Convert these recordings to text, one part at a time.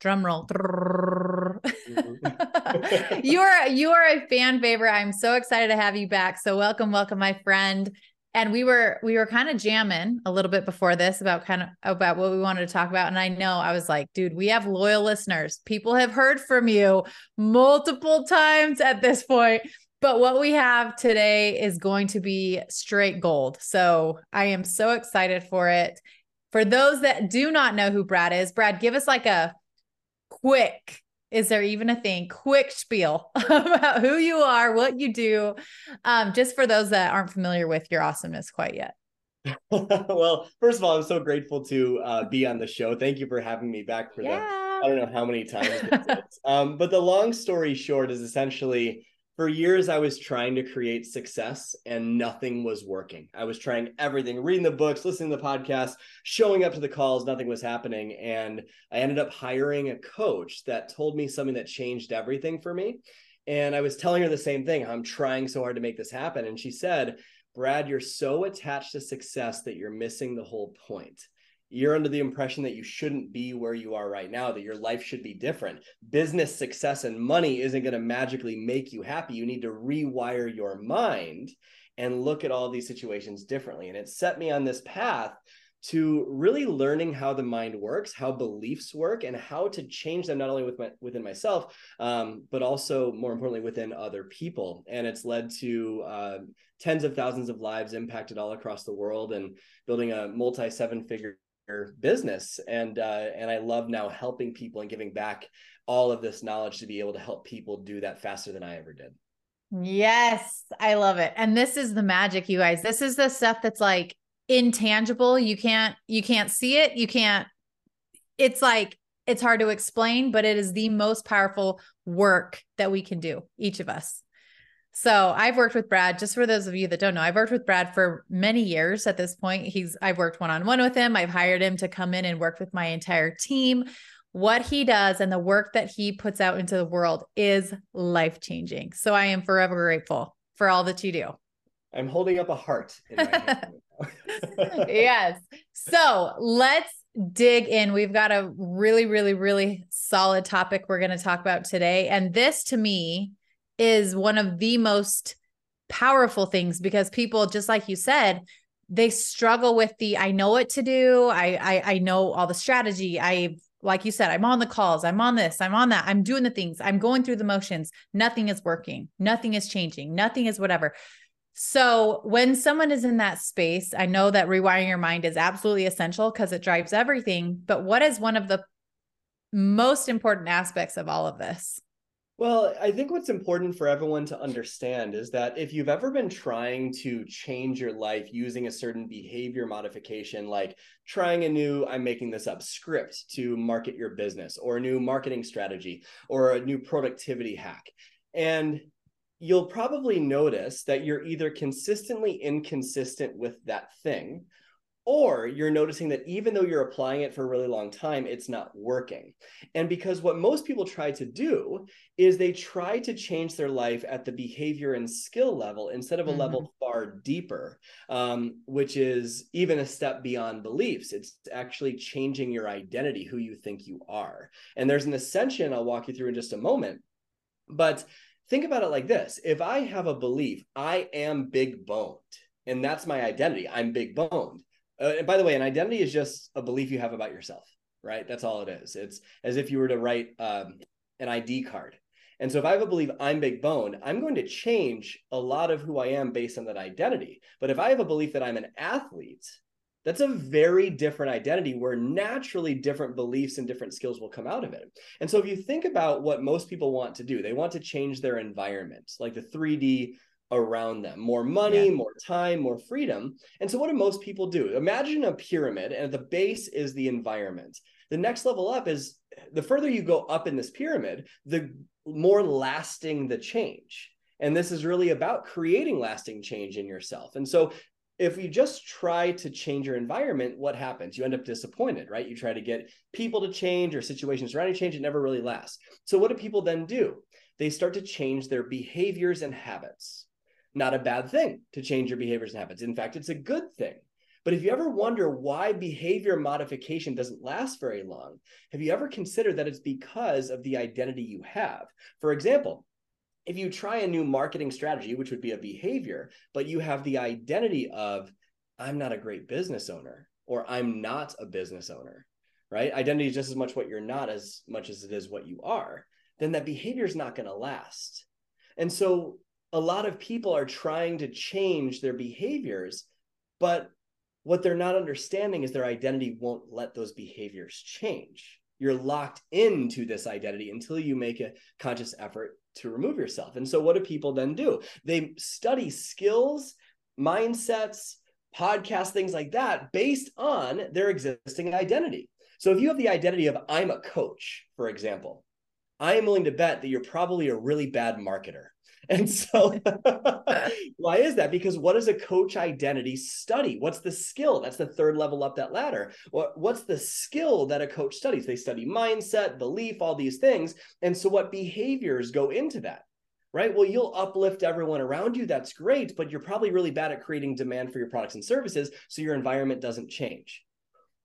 drum roll. You are you are a fan favorite i'm so excited to have you back so welcome welcome my friend and we were we were kind of jamming a little bit before this about kind of about what we wanted to talk about and i know i was like dude we have loyal listeners people have heard from you multiple times at this point but what we have today is going to be straight gold so i am so excited for it for those that do not know who brad is brad give us like a quick is there even a thing? Quick spiel about who you are what you do um, just for those that aren't familiar with your awesomeness quite yet. Well first of all i'm so grateful to uh, be on the show. Thank you for having me back for yeah. the i don't know how many times um, but the long story short is essentially for years i was trying to create success and nothing was working. I was trying everything reading the books listening to the podcast showing up to the calls nothing was happening. And i ended up hiring a coach that told me something that changed everything for me. And i was telling her the same thing i'm trying so hard to make this happen. And she said brad you're so attached to success that you're missing the whole point you're under the impression that you shouldn't be where you are right now, that your life should be different. Business success and money isn't going to magically make you happy. You need to rewire your mind and look at all these situations differently. And it set me on this path to really learning how the mind works, how beliefs work, and how to change them not only with my, within myself, um, but also more importantly within other people. And it's led to uh, tens of thousands of lives impacted all across the world, and building a multi seven figure business. And uh, and i love now helping people and giving back all of this knowledge to be able to help people do that faster than i ever did. Yes i love it. And this is the magic you guys. This is the stuff that's like intangible. You can't you can't see it. You can't it's like it's hard to explain but it is the most powerful work that we can do each of us so I've worked with Brad, just for those of you that don't know, I've worked with Brad for many years at this point. He's I've worked one-on-one with him. I've hired him to come in and work with my entire team. What he does and the work that he puts out into the world is life-changing. So I am forever grateful for all that you do. I'm holding up a heart. yes. So let's dig in. We've got a really, really, really solid topic we're going to talk about today. And this to me is one of the most powerful things because people, just like you said, they struggle with the I know what to do. I I, I know all the strategy. I like you said, I'm on the calls, I'm on this, I'm on that, I'm doing the things, I'm going through the motions. Nothing is working, nothing is changing, nothing is whatever. So, when someone is in that space, I know that rewiring your mind is absolutely essential because it drives everything. But what is one of the most important aspects of all of this? Well, I think what's important for everyone to understand is that if you've ever been trying to change your life using a certain behavior modification, like trying a new, I'm making this up, script to market your business, or a new marketing strategy, or a new productivity hack, and you'll probably notice that you're either consistently inconsistent with that thing or you're noticing that even though you're applying it for a really long time, it's not working. And because what most people try to do is they try to change their life at the behavior and skill level instead of a mm-hmm. level far deeper, um, which is even a step beyond beliefs. It's actually changing your identity, who you think you are. And there's an ascension I'll walk you through in just a moment. But think about it like this if I have a belief, I am big boned, and that's my identity, I'm big boned uh, and by the way, an identity is just a belief you have about yourself, right? That's all it is. It's as if you were to write um, an ID card. And so if I have a belief I'm big bone, I'm going to change a lot of who I am based on that identity. But if I have a belief that I'm an athlete, that's a very different identity where naturally different beliefs and different skills will come out of it. And so if you think about what most people want to do, they want to change their environment, like the 3D around them more money, yeah. more time, more freedom. And so, what do most people do? Imagine a pyramid, and at the base is the environment. The next level up is the further you go up in this pyramid, the more lasting the change. And this is really about creating lasting change in yourself. And so, if you just try to change your environment, what happens? You end up disappointed, right? You try to get people to change or situations around you change, it never really lasts. So, what do people then do? They start to change their behaviors and habits. Not a bad thing to change your behaviors and habits. In fact, it's a good thing. But if you ever wonder why behavior modification doesn't last very long, have you ever considered that it's because of the identity you have? For example, if you try a new marketing strategy, which would be a behavior, but you have the identity of, I'm not a great business owner, or I'm not a business owner, right? Identity is just as much what you're not as much as it is what you are, then that behavior is not going to last. And so a lot of people are trying to change their behaviors, but what they're not understanding is their identity won't let those behaviors change. You're locked into this identity until you make a conscious effort to remove yourself. And so, what do people then do? They study skills, mindsets, podcasts, things like that based on their existing identity. So, if you have the identity of I'm a coach, for example, I am willing to bet that you're probably a really bad marketer. And so, why is that? Because what is a coach identity study? What's the skill? That's the third level up that ladder. What, what's the skill that a coach studies? They study mindset, belief, all these things. And so, what behaviors go into that? Right. Well, you'll uplift everyone around you. That's great, but you're probably really bad at creating demand for your products and services. So, your environment doesn't change.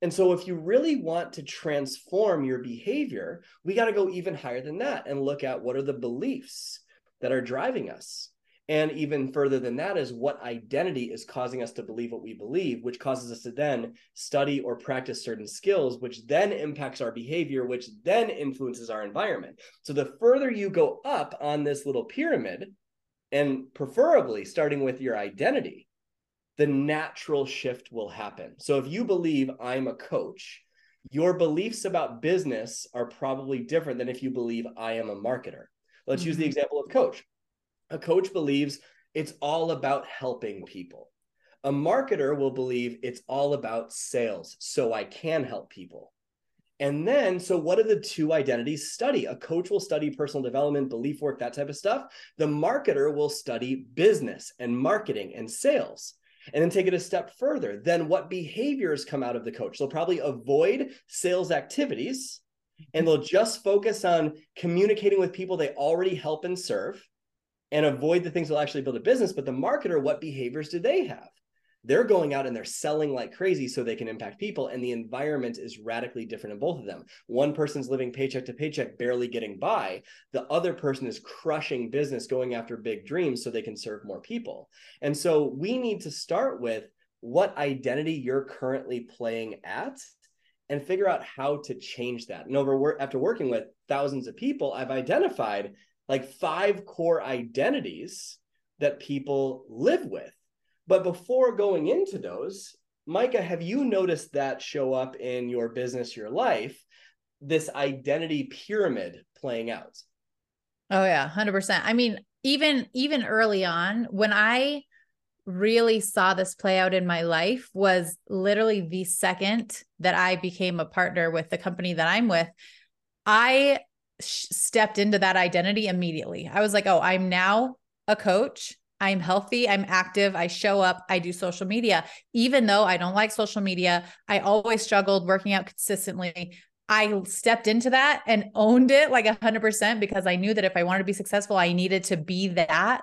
And so, if you really want to transform your behavior, we got to go even higher than that and look at what are the beliefs that are driving us. And even further than that is what identity is causing us to believe what we believe, which causes us to then study or practice certain skills, which then impacts our behavior, which then influences our environment. So the further you go up on this little pyramid, and preferably starting with your identity, the natural shift will happen. So if you believe I'm a coach, your beliefs about business are probably different than if you believe I am a marketer. Let's mm-hmm. use the mm-hmm. example of coach. A coach believes it's all about helping people. A marketer will believe it's all about sales, so I can help people. And then, so what do the two identities study? A coach will study personal development, belief work, that type of stuff. The marketer will study business and marketing and sales. And then take it a step further. Then, what behaviors come out of the coach? They'll probably avoid sales activities and they'll just focus on communicating with people they already help and serve and avoid the things that will actually build a business. But the marketer, what behaviors do they have? They're going out and they're selling like crazy so they can impact people. And the environment is radically different in both of them. One person's living paycheck to paycheck, barely getting by. The other person is crushing business, going after big dreams so they can serve more people. And so we need to start with what identity you're currently playing at and figure out how to change that. And over after working with thousands of people, I've identified like five core identities that people live with. But before going into those, Micah, have you noticed that show up in your business, your life, this identity pyramid playing out? Oh yeah, 100%. I mean, even even early on when I really saw this play out in my life was literally the second that I became a partner with the company that I'm with. I sh- stepped into that identity immediately. I was like, oh, I'm now a coach. I'm healthy, I'm active, I show up, I do social media. Even though I don't like social media, I always struggled working out consistently. I stepped into that and owned it like 100% because I knew that if I wanted to be successful, I needed to be that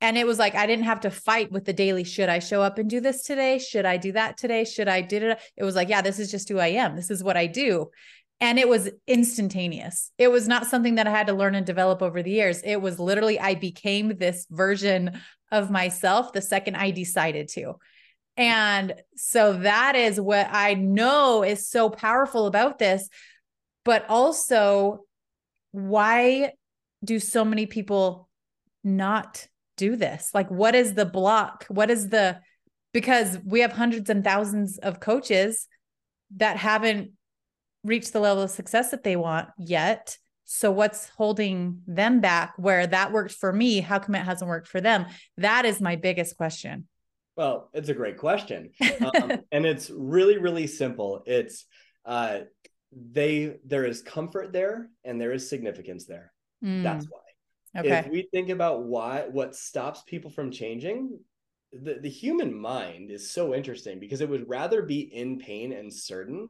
and it was like i didn't have to fight with the daily should i show up and do this today? Should i do that today? Should i did it? It was like yeah this is just who i am. This is what i do. And it was instantaneous. It was not something that i had to learn and develop over the years. It was literally i became this version of myself the second i decided to. And so that is what i know is so powerful about this but also why do so many people not do this? Like, what is the block? What is the, because we have hundreds and thousands of coaches that haven't reached the level of success that they want yet. So, what's holding them back where that worked for me? How come it hasn't worked for them? That is my biggest question. Well, it's a great question. Um, and it's really, really simple. It's, uh, they there is comfort there and there is significance there mm. that's why okay. if we think about why what stops people from changing the, the human mind is so interesting because it would rather be in pain and certain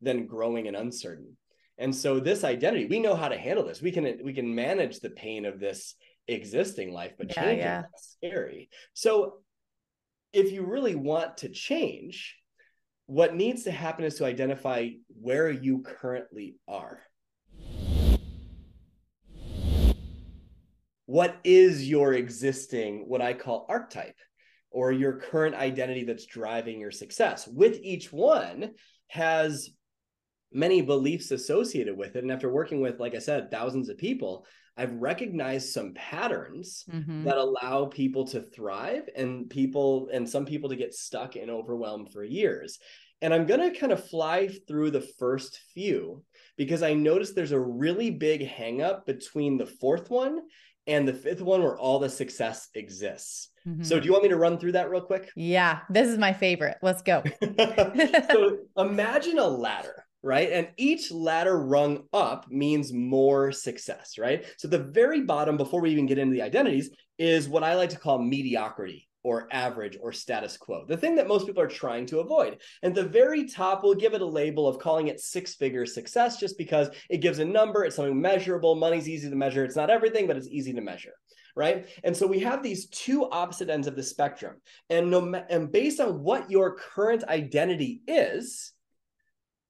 than growing and uncertain and so this identity we know how to handle this we can we can manage the pain of this existing life but yeah, changing yeah. is scary so if you really want to change what needs to happen is to identify where you currently are. What is your existing, what I call archetype, or your current identity that's driving your success? With each one has many beliefs associated with it. And after working with, like I said, thousands of people, I've recognized some patterns mm-hmm. that allow people to thrive and people and some people to get stuck and overwhelmed for years. And I'm going to kind of fly through the first few because I noticed there's a really big hangup between the fourth one and the fifth one where all the success exists. Mm-hmm. So, do you want me to run through that real quick? Yeah, this is my favorite. Let's go. so, imagine a ladder right? And each ladder rung up means more success, right? So the very bottom, before we even get into the identities, is what I like to call mediocrity or average or status quo, the thing that most people are trying to avoid. And the very top, we'll give it a label of calling it six figure success just because it gives a number, it's something measurable, money's easy to measure. It's not everything, but it's easy to measure. Right. And so we have these two opposite ends of the spectrum. And no and based on what your current identity is,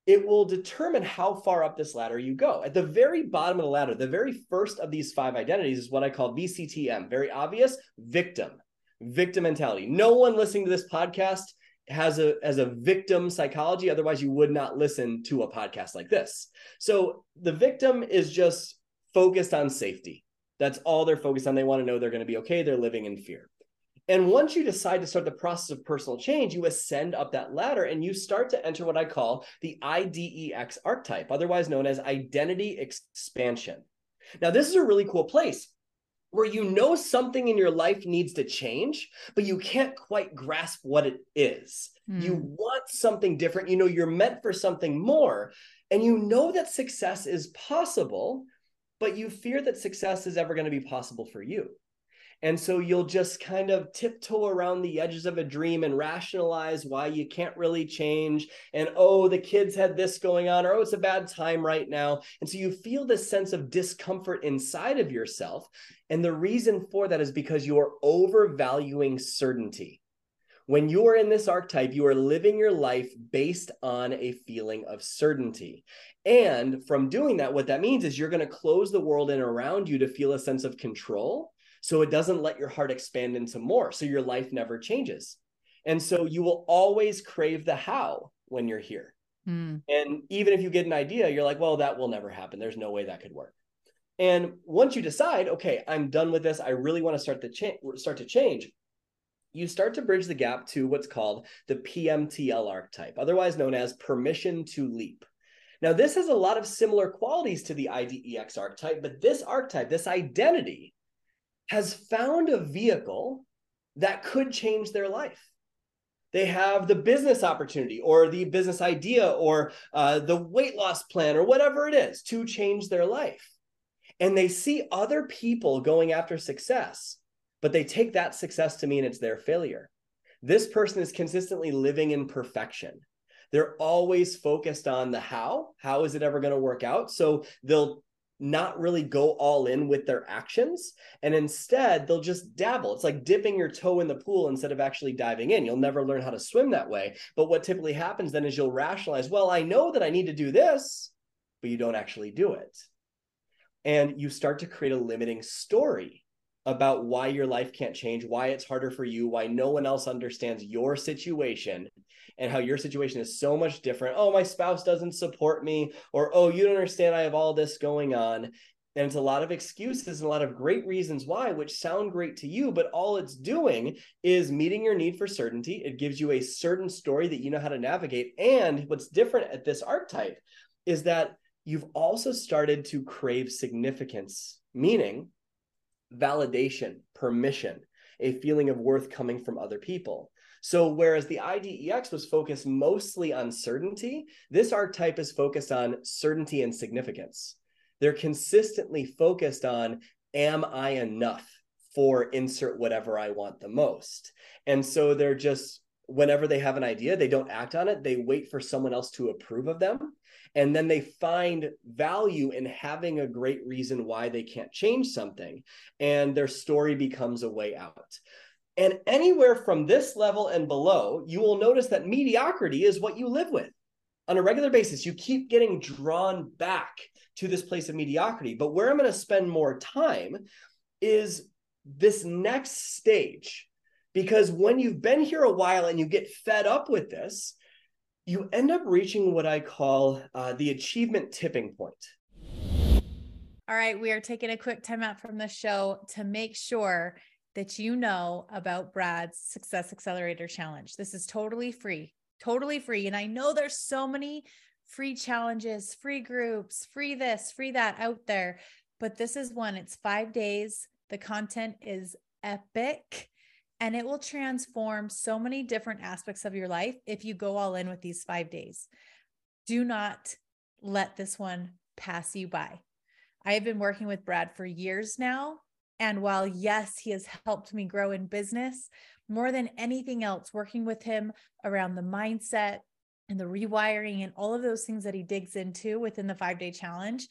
it will determine how far up this ladder you go. At the very bottom of the ladder, the very first of these five identities is what I call VCTM, very obvious victim, victim mentality. No one listening to this podcast has a as a victim psychology otherwise you would not listen to a podcast like this. So the victim is just focused on safety. That's all they're focused on. They want to know they're going to be okay. They're living in fear. And once you decide to start the process of personal change, you ascend up that ladder and you start to enter what I call the IDEX archetype, otherwise known as identity expansion. Now, this is a really cool place where you know something in your life needs to change, but you can't quite grasp what it is. Mm. You want something different. You know, you're meant for something more. And you know that success is possible, but you fear that success is ever going to be possible for you. And so you'll just kind of tiptoe around the edges of a dream and rationalize why you can't really change. And oh, the kids had this going on, or oh, it's a bad time right now. And so you feel this sense of discomfort inside of yourself. And the reason for that is because you're overvaluing certainty. When you are in this archetype, you are living your life based on a feeling of certainty. And from doing that, what that means is you're going to close the world in around you to feel a sense of control so it doesn't let your heart expand into more. So your life never changes. And so you will always crave the how when you're here. Mm. And even if you get an idea, you're like, well, that will never happen. There's no way that could work. And once you decide, okay, I'm done with this. I really want to start to change, start to change. You start to bridge the gap to what's called the PMTL archetype, otherwise known as permission to leap. Now, this has a lot of similar qualities to the IDEX archetype, but this archetype, this identity, has found a vehicle that could change their life. They have the business opportunity or the business idea or uh, the weight loss plan or whatever it is to change their life. And they see other people going after success, but they take that success to mean it's their failure. This person is consistently living in perfection. They're always focused on the how. How is it ever going to work out? So they'll not really go all in with their actions and instead they'll just dabble. It's like dipping your toe in the pool instead of actually diving in. You'll never learn how to swim that way. But what typically happens then is you'll rationalize well i know that i need to do this but you don't actually do it. And you start to create a limiting story about why your life can't change, why it's harder for you, why no one else understands your situation, and how your situation is so much different. Oh, my spouse doesn't support me, or oh, you don't understand, I have all this going on. And it's a lot of excuses and a lot of great reasons why, which sound great to you, but all it's doing is meeting your need for certainty. It gives you a certain story that you know how to navigate. And what's different at this archetype is that you've also started to crave significance, meaning validation, permission, a feeling of worth coming from other people. So, whereas the IDEX was focused mostly on certainty, this archetype is focused on certainty and significance. They're consistently focused on, am I enough for insert whatever I want the most? And so they're just, whenever they have an idea, they don't act on it. They wait for someone else to approve of them. And then they find value in having a great reason why they can't change something. And their story becomes a way out. And anywhere from this level and below, you will notice that mediocrity is what you live with on a regular basis. You keep getting drawn back to this place of mediocrity. But where I'm going to spend more time is this next stage. Because when you've been here a while and you get fed up with this, you end up reaching what I call uh, the achievement tipping point. All right, we are taking a quick time out from the show to make sure that you know about Brad's Success Accelerator Challenge. This is totally free, totally free. And I know there's so many free challenges, free groups, free this, free that out there. But this is one, it's five days. The content is epic and it will transform so many different aspects of your life if you go all in with these five days. Do not let this one pass you by. I have been working with Brad for years now. And while, yes, he has helped me grow in business, more than anything else, working with him around the mindset, and the rewiring and all of those things that he digs into within the five day challenge,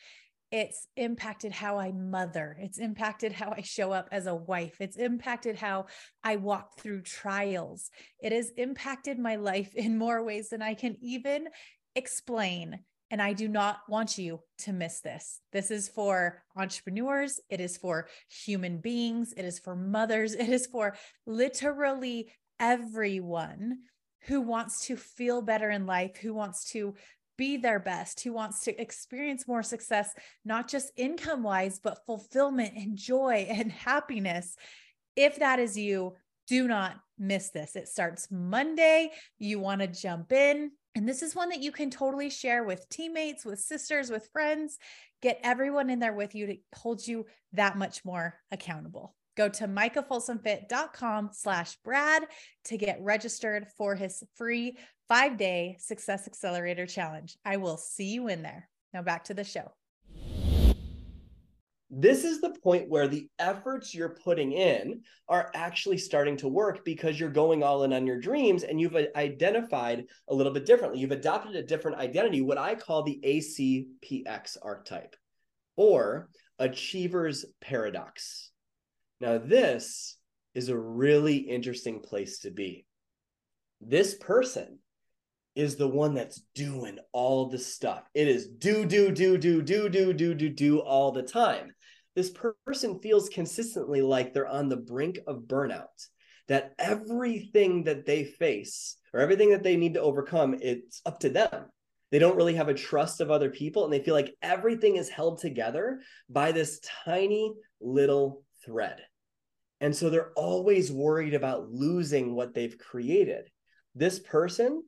it's impacted how I mother. It's impacted how I show up as a wife. It's impacted how I walk through trials. It has impacted my life in more ways than I can even explain. And I do not want you to miss this. This is for entrepreneurs. It is for human beings. It is for mothers. It is for literally everyone who wants to feel better in life, who wants to be their best, who wants to experience more success, not just income wise, but fulfillment and joy and happiness. If that is you, do not miss this. It starts Monday. You want to jump in. And this is one that you can totally share with teammates, with sisters, with friends. Get everyone in there with you to hold you that much more accountable. Go to micahfolsomfit.com slash Brad to get registered for his free five day success accelerator challenge. I will see you in there. Now back to the show. This is the point where the efforts you're putting in are actually starting to work because you're going all in on your dreams and you've uh, identified a little bit differently. You've adopted a different identity, what I call the ACPX archetype or Achiever's Paradox. Now, this is a really interesting place to be. This person is the one that's doing all the stuff. It is do, do, do, do, do, do, do, do, do all the time. This person feels consistently like they're on the brink of burnout, that everything that they face or everything that they need to overcome, it's up to them. They don't really have a trust of other people, and they feel like everything is held together by this tiny little thread. And so they're always worried about losing what they've created. This person,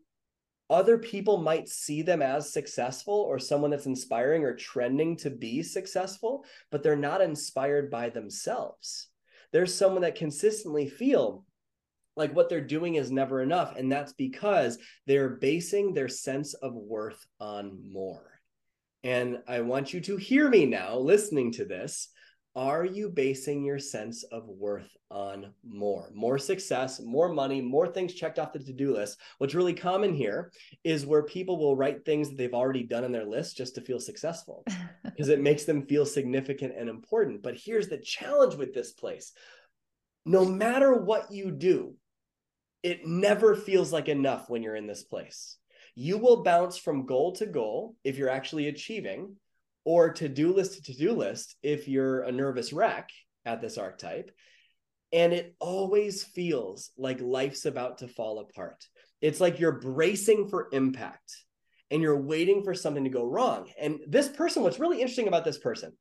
other people might see them as successful or someone that's inspiring or trending to be successful, but they're not inspired by themselves. There's someone that consistently feel like what they're doing is never enough. And that's because they're basing their sense of worth on more. And I want you to hear me now listening to this are you basing your sense of worth on more? More success more money more things checked off the to-do list. What's really common here is where people will write things that they've already done on their list just to feel successful because it makes them feel significant and important. But here's the challenge with this place. No matter what you do it never feels like enough when you're in this place. You will bounce from goal to goal if you're actually achieving or to do list to to do list if you're a nervous wreck at this archetype. And it always feels like life's about to fall apart. It's like you're bracing for impact and you're waiting for something to go wrong. And this person, what's really interesting about this person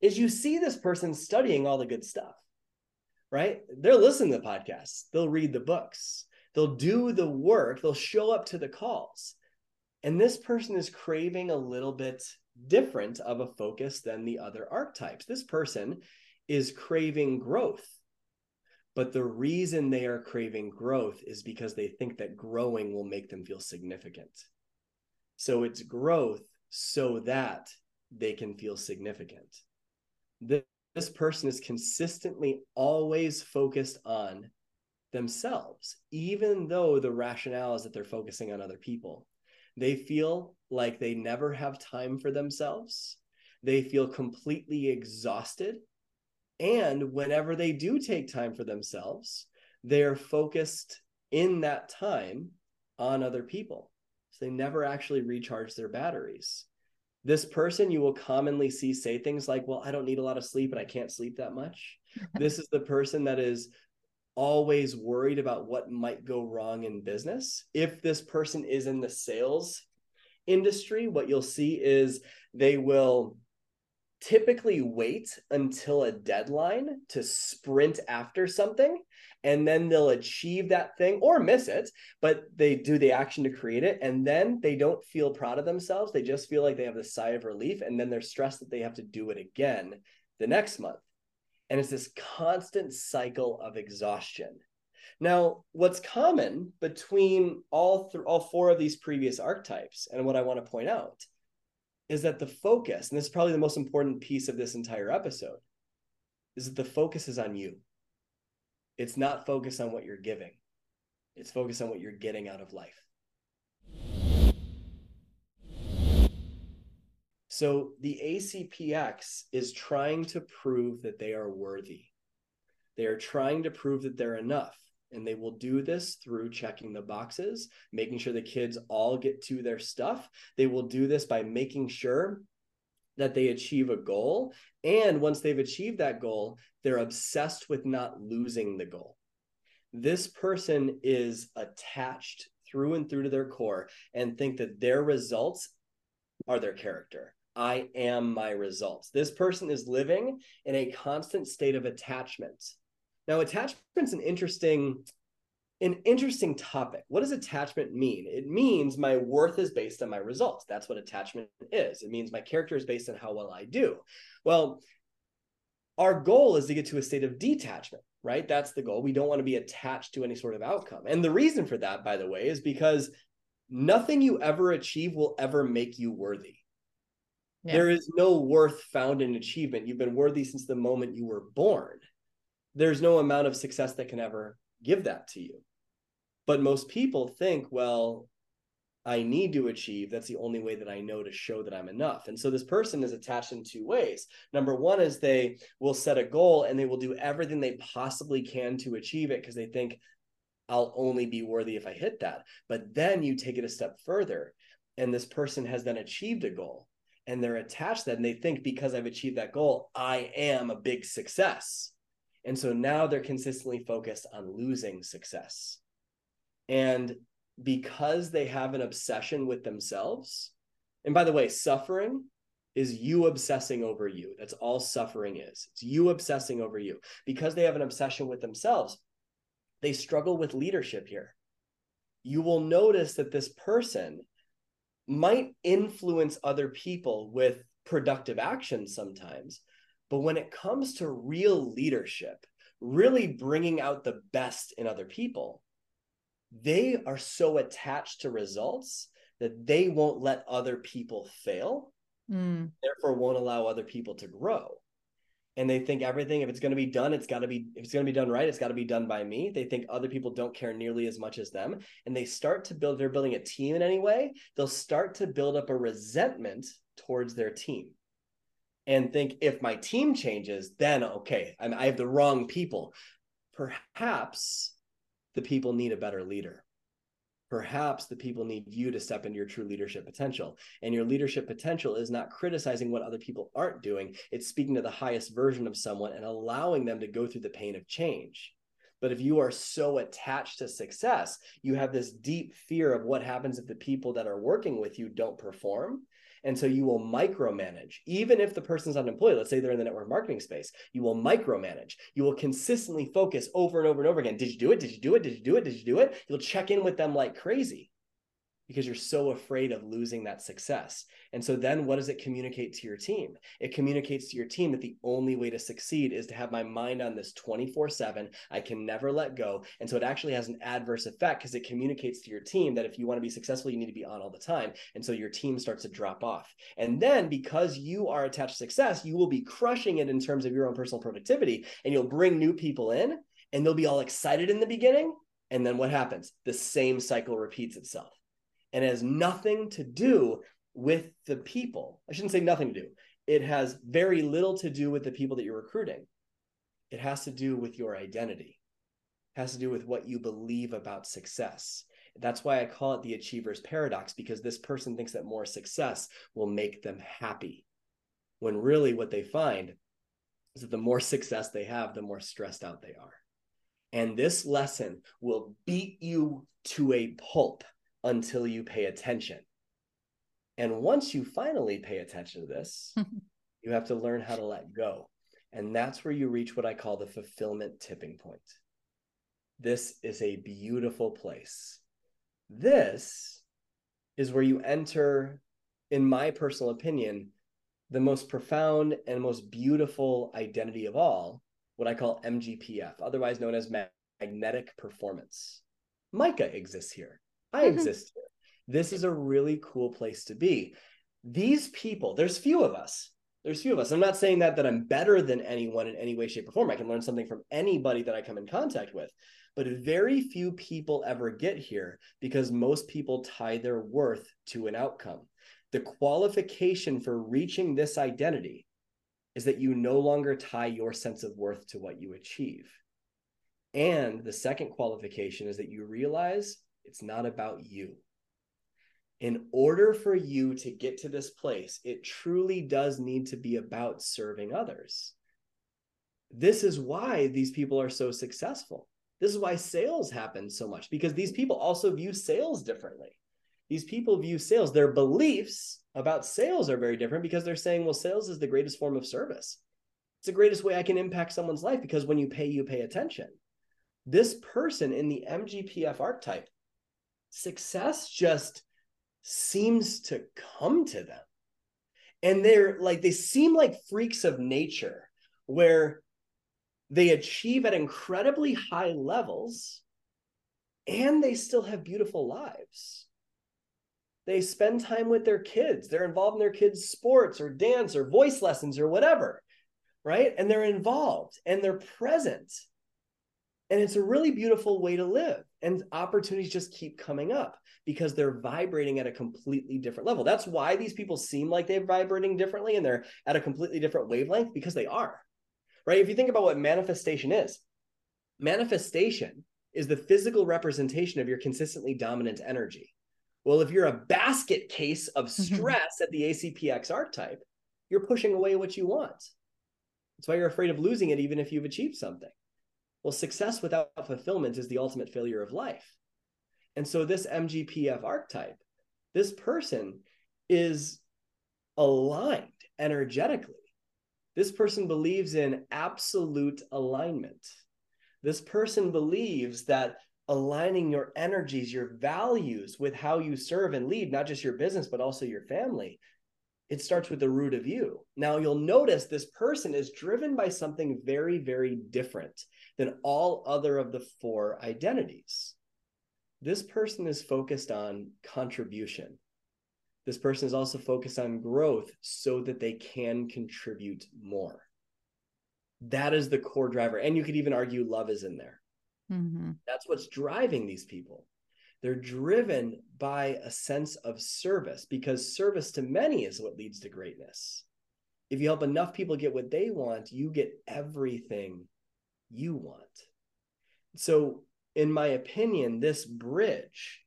is you see this person studying all the good stuff, right? They're listening to the podcasts, they'll read the books, they'll do the work, they'll show up to the calls. And this person is craving a little bit different of a focus than the other archetypes. This person is craving growth. But the reason they are craving growth is because they think that growing will make them feel significant. So it's growth so that they can feel significant. This person is consistently always focused on themselves, even though the rationale is that they're focusing on other people. They feel like they never have time for themselves. They feel completely exhausted. And whenever they do take time for themselves, they are focused in that time on other people. So they never actually recharge their batteries. This person you will commonly see say things like, Well, I don't need a lot of sleep and I can't sleep that much. this is the person that is always worried about what might go wrong in business. If this person is in the sales industry, what you'll see is they will typically wait until a deadline to sprint after something and then they'll achieve that thing or miss it but they do the action to create it and then they don't feel proud of themselves they just feel like they have the sigh of relief and then they're stressed that they have to do it again the next month and it's this constant cycle of exhaustion. Now, what's common between all th- all four of these previous archetypes, and what I want to point out, is that the focus, and this is probably the most important piece of this entire episode, is that the focus is on you. It's not focused on what you're giving. It's focused on what you're getting out of life. So the ACPX is trying to prove that they are worthy. They are trying to prove that they're enough. And they will do this through checking the boxes, making sure the kids all get to their stuff. They will do this by making sure that they achieve a goal. And once they've achieved that goal, they're obsessed with not losing the goal. This person is attached through and through to their core and think that their results are their character. I am my results. This person is living in a constant state of attachment. Now, attachment's an interesting an interesting topic. What does attachment mean? It means my worth is based on my results. That's what attachment is. It means my character is based on how well I do. Well, our goal is to get to a state of detachment, right? That's the goal. We don't want to be attached to any sort of outcome. And the reason for that, by the way, is because nothing you ever achieve will ever make you worthy. Yeah. There is no worth found in achievement. You've been worthy since the moment you were born. There's no amount of success that can ever give that to you. But most people think, well, I need to achieve. That's the only way that I know to show that I'm enough. And so this person is attached in two ways. Number one is they will set a goal and they will do everything they possibly can to achieve it because they think I'll only be worthy if I hit that. But then you take it a step further and this person has then achieved a goal and they're attached to that and they think because I've achieved that goal, I am a big success. And so now they're consistently focused on losing success. And because they have an obsession with themselves, and by the way, suffering is you obsessing over you. That's all suffering is. It's you obsessing over you. Because they have an obsession with themselves, they struggle with leadership here. You will notice that this person might influence other people with productive actions sometimes. But when it comes to real leadership, really bringing out the best in other people, they are so attached to results that they won't let other people fail, mm. therefore, won't allow other people to grow. And they think everything if it's going to be done it's got to be if it's going to be done right it's got to be done by me. They think other people don't care nearly as much as them. And they start to build they're building a team in any way they'll start to build up a resentment towards their team and think if my team changes then okay I'm, i have the wrong people perhaps the people need a better leader perhaps the people need you to step into your true leadership potential. And your leadership potential is not criticizing what other people aren't doing, it's speaking to the highest version of someone and allowing them to go through the pain of change. But if you are so attached to success, you have this deep fear of what happens if the people that are working with you don't perform. And so you will micromanage, even if the person's unemployed. Let's say they're in the network marketing space, you will micromanage. You will consistently focus over and over and over again. Did you do it? Did you do it? Did you do it? Did you do it? You'll check in with them like crazy because you're so afraid of losing that success. And so then what does it communicate to your team? It communicates to your team that the only way to succeed is to have my mind on this 24 7. I can never let go. And so it actually has an adverse effect because it communicates to your team that if you want to be successful, you need to be on all the time. And so your team starts to drop off. And then because you are attached to success, you will be crushing it in terms of your own personal productivity and you'll bring new people in and they'll be all excited in the beginning. And then what happens? The same cycle repeats itself and has nothing to do with the people. I shouldn't say nothing to do. It has very little to do with the people that you're recruiting. It has to do with your identity. It has to do with what you believe about success. That's why I call it the achiever's paradox because this person thinks that more success will make them happy. When really what they find is that the more success they have, the more stressed out they are. And this lesson will beat you to a pulp until you pay attention. And once you finally pay attention to this, you have to learn how to let go. And that's where you reach what I call the fulfillment tipping point. This is a beautiful place. This is where you enter, in my personal opinion, the most profound and most beautiful identity of all, what I call MGPF, otherwise known as magnetic performance. Micah exists here. I exist here. This is a really cool place to be. These people, there's few of us. There's few of us. I'm not saying that that I'm better than anyone in any way, shape, or form. I can learn something from anybody that I come in contact with. But very few people ever get here because most people tie their worth to an outcome. The qualification for reaching this identity is that you no longer tie your sense of worth to what you achieve. And the second qualification is that you realize it's not about you. In order for you to get to this place, it truly does need to be about serving others. This is why these people are so successful. This is why sales happen so much because these people also view sales differently. These people view sales, their beliefs about sales are very different because they're saying, well, sales is the greatest form of service. It's the greatest way I can impact someone's life because when you pay, you pay attention. This person in the MGPF archetype success just seems to come to them. And they're like, they seem like freaks of nature where they achieve at incredibly high levels and they still have beautiful lives. They spend time with their kids. They're involved in their kids' sports or dance or voice lessons or whatever, right? And they're involved and they're present. And it's a really beautiful way to live. And opportunities just keep coming up because they're vibrating at a completely different level. That's why these people seem like they're vibrating differently and they're at a completely different wavelength because they are. Right? If you think about what manifestation is, manifestation is the physical representation of your consistently dominant energy. Well, if you're a basket case of mm-hmm. stress at the ACPX archetype, you're pushing away what you want. That's why you're afraid of losing it, even if you've achieved something. Well, success without fulfillment is the ultimate failure of life. And so, this MGPF archetype, this person is aligned energetically. This person believes in absolute alignment. This person believes that aligning your energies, your values with how you serve and lead, not just your business, but also your family, it starts with the root of you. Now, you'll notice this person is driven by something very, very different than all other of the four identities. This person is focused on contribution. This person is also focused on growth so that they can contribute more. That is the core driver. And you could even argue love is in there. Mm-hmm. That's what's driving these people. They're driven by a sense of service because service to many is what leads to greatness. If you help enough people get what they want, you get everything you want. So, in my opinion, this bridge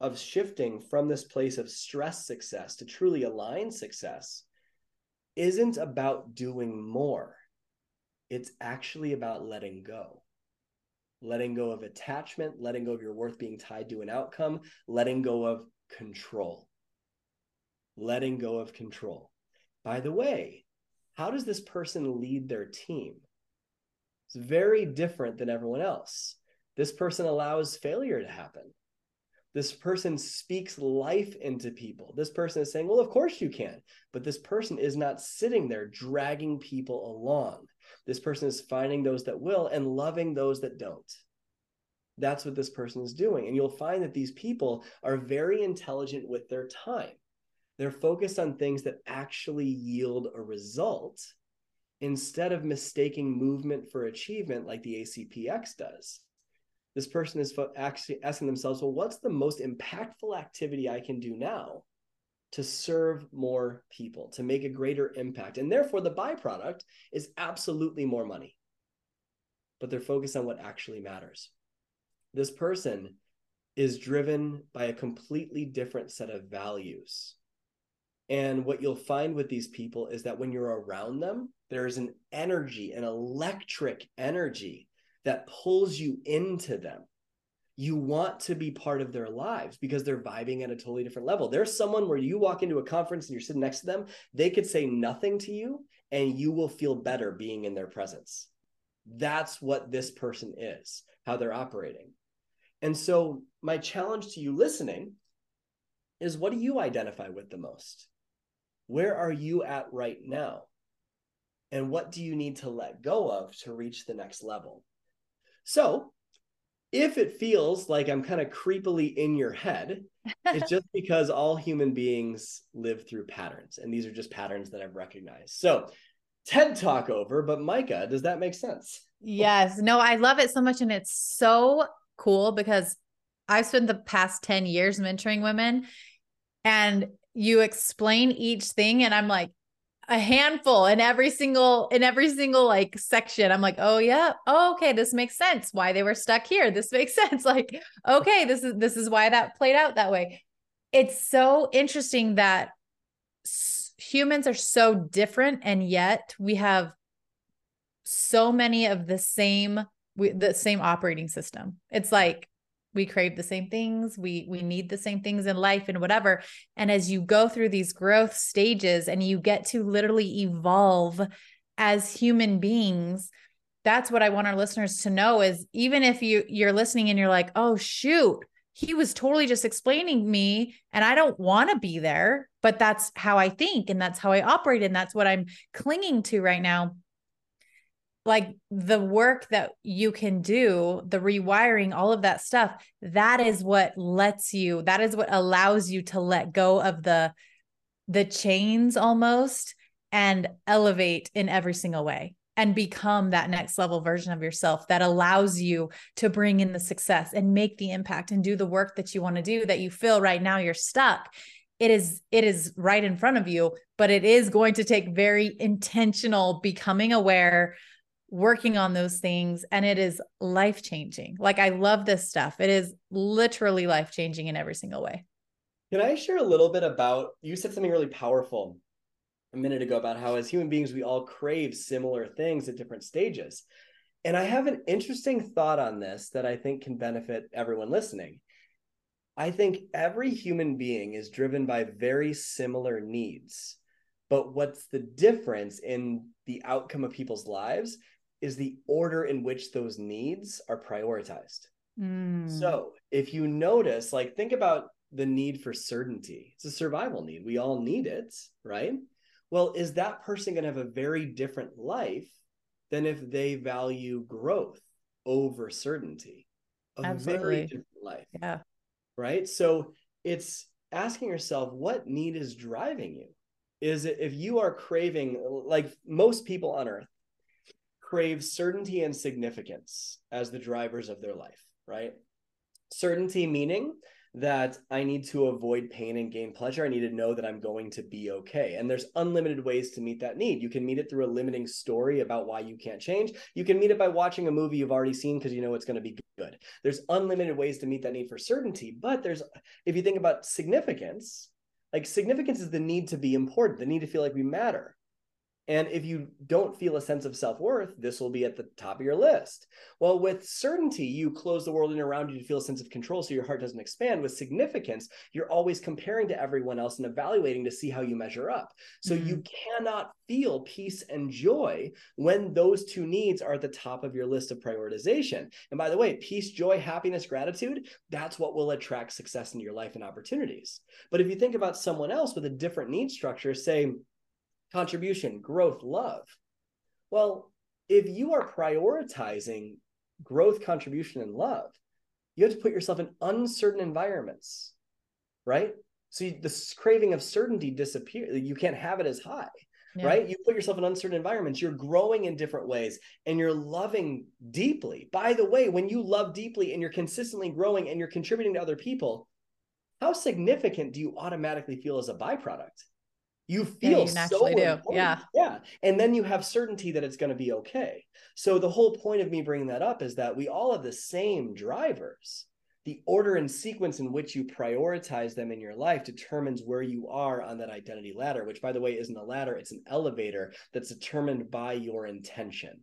of shifting from this place of stress success to truly aligned success isn't about doing more. It's actually about letting go. Letting go of attachment, letting go of your worth being tied to an outcome, letting go of control. letting go of control. By the way, how does this person lead their team? It's very different than everyone else. This person allows failure to happen. This person speaks life into people. This person is saying, Well, of course you can. But this person is not sitting there dragging people along. This person is finding those that will and loving those that don't. That's what this person is doing. And you'll find that these people are very intelligent with their time. They're focused on things that actually yield a result instead of mistaking movement for achievement like the ACPX does this person is actually asking themselves, well, what's the most impactful activity I can do now to serve more people, to make a greater impact? And therefore, the byproduct is absolutely more money. But they're focused on what actually matters. This person is driven by a completely different set of values. And what you'll find with these people is that when you're around them, there is an energy, an electric energy that pulls you into them. You want to be part of their lives because they're vibing at a totally different level. There's someone where you walk into a conference and you're sitting next to them, they could say nothing to you and you will feel better being in their presence. That's what this person is, how they're operating. And so, my challenge to you listening is what do you identify with the most? Where are you at right now? And what do you need to let go of to reach the next level? So if it feels like I'm kind of creepily in your head, it's just because all human beings live through patterns. And these are just patterns that I've recognized. So TED talk over, but Micah, does that make sense? Yes. No, I love it so much. And it's so cool because I've spent the past 10 years mentoring women and you explain each thing. And I'm like, a handful in every single in every single like section. I'm like oh yeah. Oh, okay. This makes sense why they were stuck here. This makes sense. Like okay this is this is why that played out that way. It's so interesting that humans are so different and yet we have so many of the same we, the same operating system. It's like we crave the same things we we need the same things in life and whatever. And as you go through these growth stages and you get to literally evolve as human beings that's what i want our listeners to know is even if you you're listening and you're like oh shoot he was totally just explaining me and i don't want to be there but that's how i think and that's how i operate and that's what i'm clinging to right now like the work that you can do, the rewiring, all of that stuff, that is what lets you, that is what allows you to let go of the the chains almost and elevate in every single way and become that next level version of yourself that allows you to bring in the success and make the impact and do the work that you want to do that you feel right now you're stuck. It is it is right in front of you but it is going to take very intentional becoming aware working on those things and it is life changing. Like I love this stuff. It is literally life changing in every single way. Can I share a little bit about you said something really powerful a minute ago about how as human beings we all crave similar things at different stages. And I have an interesting thought on this that I think can benefit everyone listening. I think every human being is driven by very similar needs. But what's the difference in the outcome of people's lives is the order in which those needs are prioritized. Mm. So if you notice, like, think about the need for certainty. It's a survival need. We all need it, right? Well, is that person going to have a very different life than if they value growth over certainty? A Absolutely. very different life. Yeah. Right. So it's asking yourself, what need is driving you? Is it if you are craving, like most people on earth, crave certainty and significance as the drivers of their life, right? Certainty meaning that I need to avoid pain and gain pleasure. I need to know that I'm going to be okay. And there's unlimited ways to meet that need. You can meet it through a limiting story about why you can't change. You can meet it by watching a movie you've already seen because you know it's going to be good. There's unlimited ways to meet that need for certainty. But there's, if you think about significance, like significance is the need to be important, the need to feel like we matter. And if you don't feel a sense of self worth, this will be at the top of your list. Well, with certainty, you close the world in around you to feel a sense of control so your heart doesn't expand. With significance, you're always comparing to everyone else and evaluating to see how you measure up. So mm-hmm. you cannot feel peace and joy when those two needs are at the top of your list of prioritization. And by the way, peace, joy, happiness, gratitude, that's what will attract success into your life and opportunities. But if you think about someone else with a different need structure, say, contribution, growth, love. Well, if you are prioritizing growth, contribution, and love, you have to put yourself in uncertain environments, right? So you, this craving of certainty disappears. You can't have it as high, yeah. right? You put yourself in uncertain environments. You're growing in different ways and you're loving deeply. By the way, when you love deeply and you're consistently growing and you're contributing to other people, how significant do you automatically feel as a byproduct? You feel yeah, you naturally so do. Important. Yeah. Yeah. And then you have certainty that it's going to be okay. So the whole point of me bringing that up is that we all have the same drivers. The order and sequence in which you prioritize them in your life determines where you are on that identity ladder, which, by the way, isn't a ladder, it's an elevator that's determined by your intention.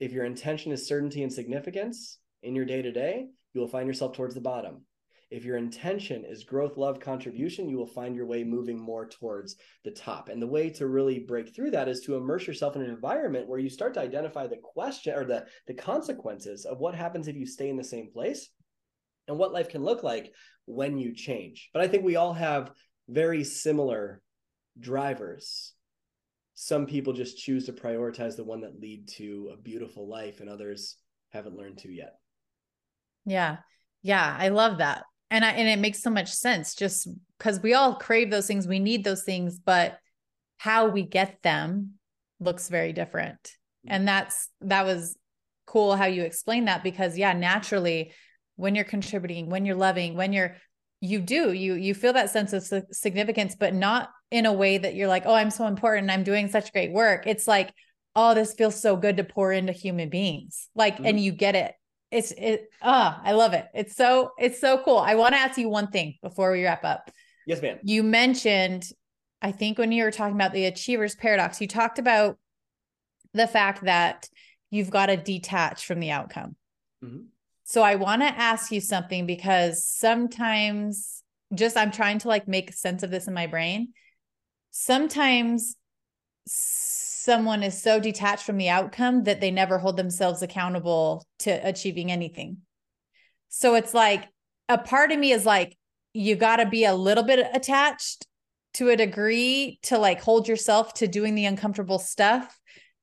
If your intention is certainty and significance in your day to day, you will find yourself towards the bottom. If your intention is growth, love, contribution, you will find your way moving more towards the top. And the way to really break through that is to immerse yourself in an environment where you start to identify the question or the, the consequences of what happens if you stay in the same place and what life can look like when you change. But I think we all have very similar drivers. Some people just choose to prioritize the one that lead to a beautiful life and others haven't learned to yet. Yeah. Yeah, I love that and I, and it makes so much sense just because we all crave those things we need those things but how we get them looks very different. And that's that was cool how you explained that because yeah naturally when you're contributing when you're loving when you're you do you you feel that sense of significance but not in a way that you're like oh i'm so important i'm doing such great work. It's like oh this feels so good to pour into human beings. Like mm-hmm. and you get it it's it ah i love it. It's so it's so cool. I want to ask you one thing before we wrap up. Yes ma'am. You mentioned i think when you were talking about the achievers paradox you talked about the fact that you've got to detach from the outcome. Mm-hmm. so i want to ask you something because sometimes just i'm trying to like make sense of this in my brain. Sometimes someone is so detached from the outcome that they never hold themselves accountable to achieving anything. So it's like a part of me is like, you got to be a little bit attached to a degree to like hold yourself to doing the uncomfortable stuff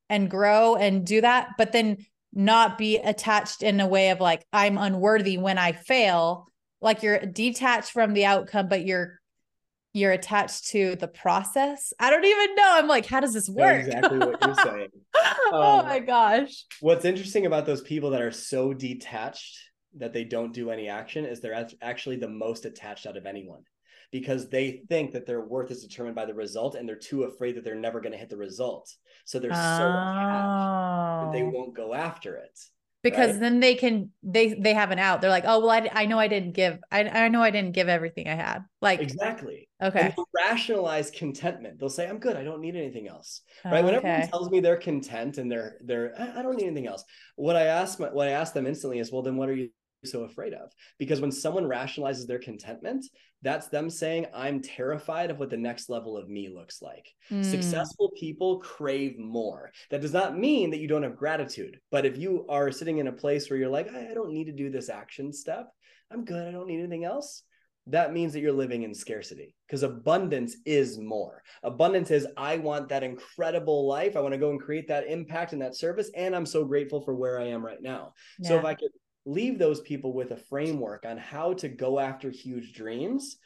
and grow and do that, but then not be attached in a way of like, I'm unworthy when I fail. Like you're detached from the outcome, but you're you're attached to the process. I don't even know. I'm like, how does this work? exactly what you're saying. oh um, my gosh. What's interesting about those people that are so detached that they don't do any action is they're actually the most attached out of anyone because they think that their worth is determined by the result and they're too afraid that they're never going to hit the result. So they're oh. so attached that they oh. won't go after it because right? then they can they they have an out. They're like oh well i, I know i didn't give I, I know i didn't give everything i had. Like exactly. Okay. rationalize contentment. They'll say i'm good. I don't need anything else. Right? When everyone tells me they're content and they're they're i don't need anything else. What i ask my, what i ask them instantly is well then what are you so afraid of? Because when someone rationalizes their contentment that's them saying i'm terrified of what the next level of me looks like mm. successful people crave more that does not mean that you don't have gratitude but if you are sitting in a place where you're like i, I don't need to do this action step i'm good i don't need anything else that means that you're living in scarcity because abundance is more. Abundance is, I want that incredible life. I want to go and create that impact and that service. And I'm so grateful for where I am right now. Yeah. So if I could leave those people with a framework on how to go after huge dreams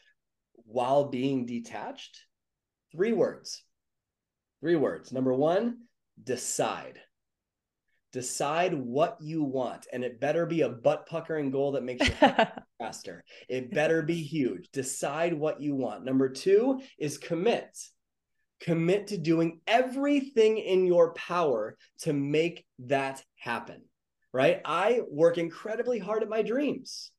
while being detached. Three words. Three words. Number one, decide. Decide what you want, and it better be a butt puckering goal that makes you faster. It better be huge. Decide what you want. Number two is commit. Commit to doing everything in your power to make that happen right? I work incredibly hard at my dreams,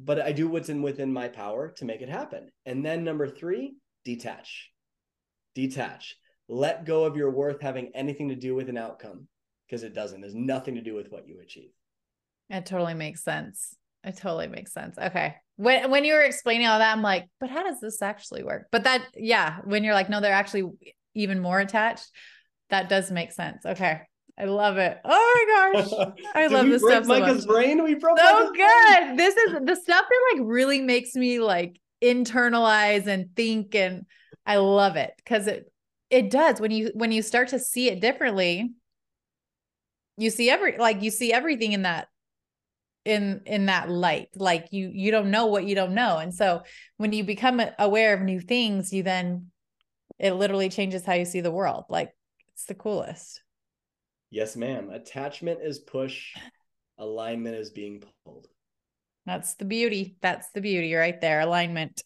but I do what's in within my power to make it happen. And then number three, detach. Detach. let go of your worth having anything to do with an outcome because it doesn't. There's nothing to do with what you achieve. It totally makes sense. It totally makes sense. Okay. When when you were explaining all that, I'm like, but how does this actually work? But that, yeah, when you're like, no, they're actually even more attached, that does make sense. Okay. I love it. Oh my gosh. I love this stuff. So Micah's much. brain. We broke so good. Brain. This is the stuff that like really makes me like internalize and think and I love it because it it does when you when you start to see it differently you see every like you see everything in that in in that light like you you don't know what you don't know and so when you become aware of new things you then it literally changes how you see the world like it's the coolest yes ma'am attachment is push alignment is being pulled that's the beauty that's the beauty right there alignment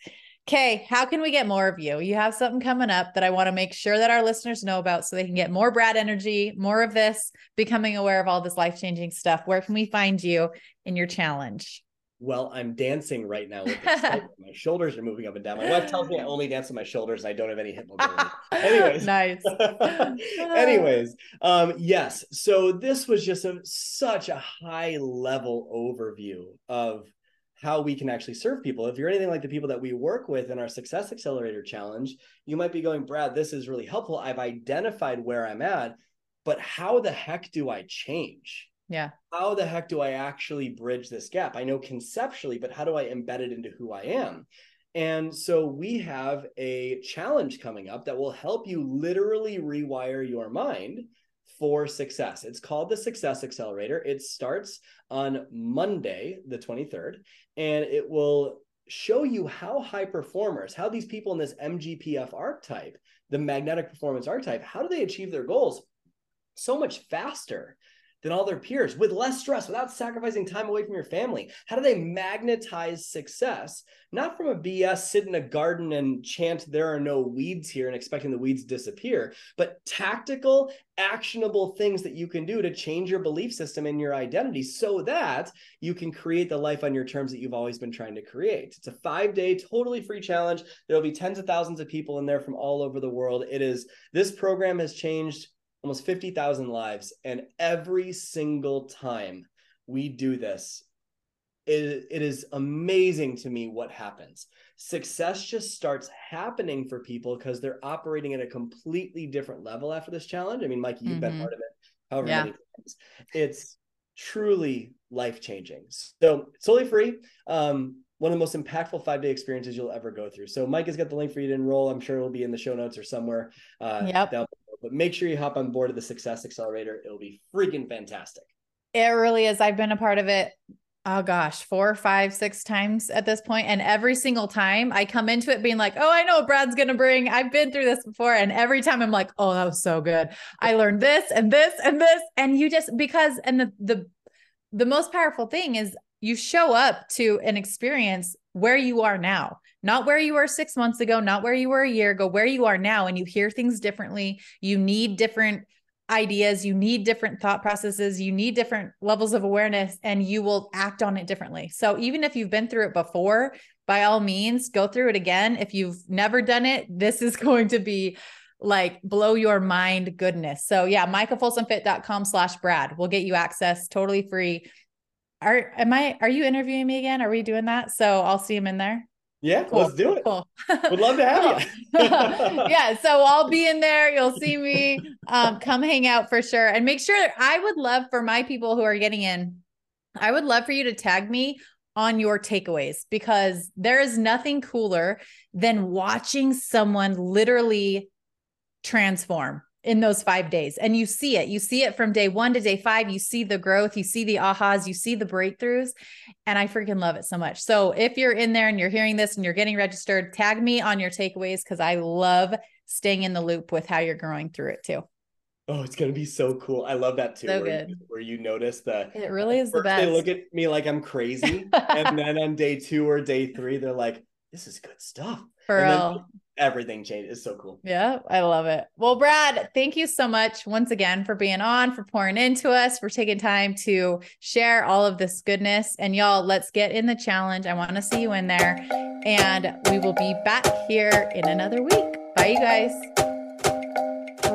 Okay, how can we get more of you? You have something coming up that I want to make sure that our listeners know about so they can get more Brad energy, more of this, becoming aware of all this life changing stuff. Where can we find you in your challenge? Well, I'm dancing right now with my shoulders are moving up and down. My wife tells me I only dance with my shoulders and I don't have any hip mobility. Anyways, nice. anyways, um, yes. So this was just a, such a high level overview of how we can actually serve people. If you're anything like the people that we work with in our Success Accelerator Challenge, you might be going, Brad, this is really helpful. I've identified where I'm at, but how the heck do I change? Yeah. How the heck do I actually bridge this gap? I know conceptually, but how do I embed it into who I am? And so we have a challenge coming up that will help you literally rewire your mind for success. It's called the Success Accelerator. It starts on Monday, the 23rd, and it will show you how high performers, how these people in this MGPF archetype, the magnetic performance archetype, how do they achieve their goals so much faster than all their peers with less stress without sacrificing time away from your family? How do they magnetize success? Not from a BS sit in a garden and chant, there are no weeds here and expecting the weeds disappear, but tactical, actionable things that you can do to change your belief system and your identity so that you can create the life on your terms that you've always been trying to create. It's a five day, totally free challenge. There'll be tens of thousands of people in there from all over the world. It is, this program has changed almost 50,000 lives. And every single time we do this, it, it is amazing to me what happens. Success just starts happening for people because they're operating at a completely different level after this challenge. I mean, Mike, you've mm-hmm. been part of it however yeah. many times. It's truly life changing. So, totally free. Um, one of the most impactful five day experiences you'll ever go through. So Mike has got the link for you to enroll. I'm sure it'll be in the show notes or somewhere uh, yep. But make sure you hop on board of the Success Accelerator. It'll be freaking fantastic. It really is. I've been a part of it. Oh gosh, four, five, six times at this point, and every single time I come into it being like, "Oh, I know Brad's gonna bring. I've been through this before." And every time I'm like, "Oh, that was so good. I learned this and this and this." And you just because and the the the most powerful thing is you show up to an experience where you are now not where you were six months ago, not where you were a year ago, where you are now. And you hear things differently. You need different ideas, you need different thought processes, you need different levels of awareness, and you will act on it differently. So even if you've been through it before, by all means, go through it again. If you've never done it, this is going to be like blow your mind goodness. So yeah, micahfolsomfit.com slash Brad will get you access totally free. Are am I are you interviewing me again? Are we doing that? So I'll see him in there. Yeah, cool. let's do it. Cool. Would love to have you. yeah, so I'll be in there. You'll see me. Um, come hang out for sure. And make sure I would love for my people who are getting in, I would love for you to tag me on your takeaways because there is nothing cooler than watching someone literally transform in those five days. And you see it. You see it from day one to day five. You see the growth, you see the ahas, you see the breakthroughs. And I freaking love it so much. So if you're in there and you're hearing this and you're getting registered, tag me on your takeaways because I love staying in the loop with how you're growing through it too. Oh, it's gonna be so cool. I love that too. So where, good. You, where you notice the it really is the best. They look at me like I'm crazy. and then on day two or day three, they're like, this is good stuff. For and real everything changed. It's so cool. Yeah, I love it. Well, Brad, thank you so much once again for being on, for pouring into us, for taking time to share all of this goodness. And y'all, let's get in the challenge. I want to see you in there. And we will be back here in another week. Bye, you guys.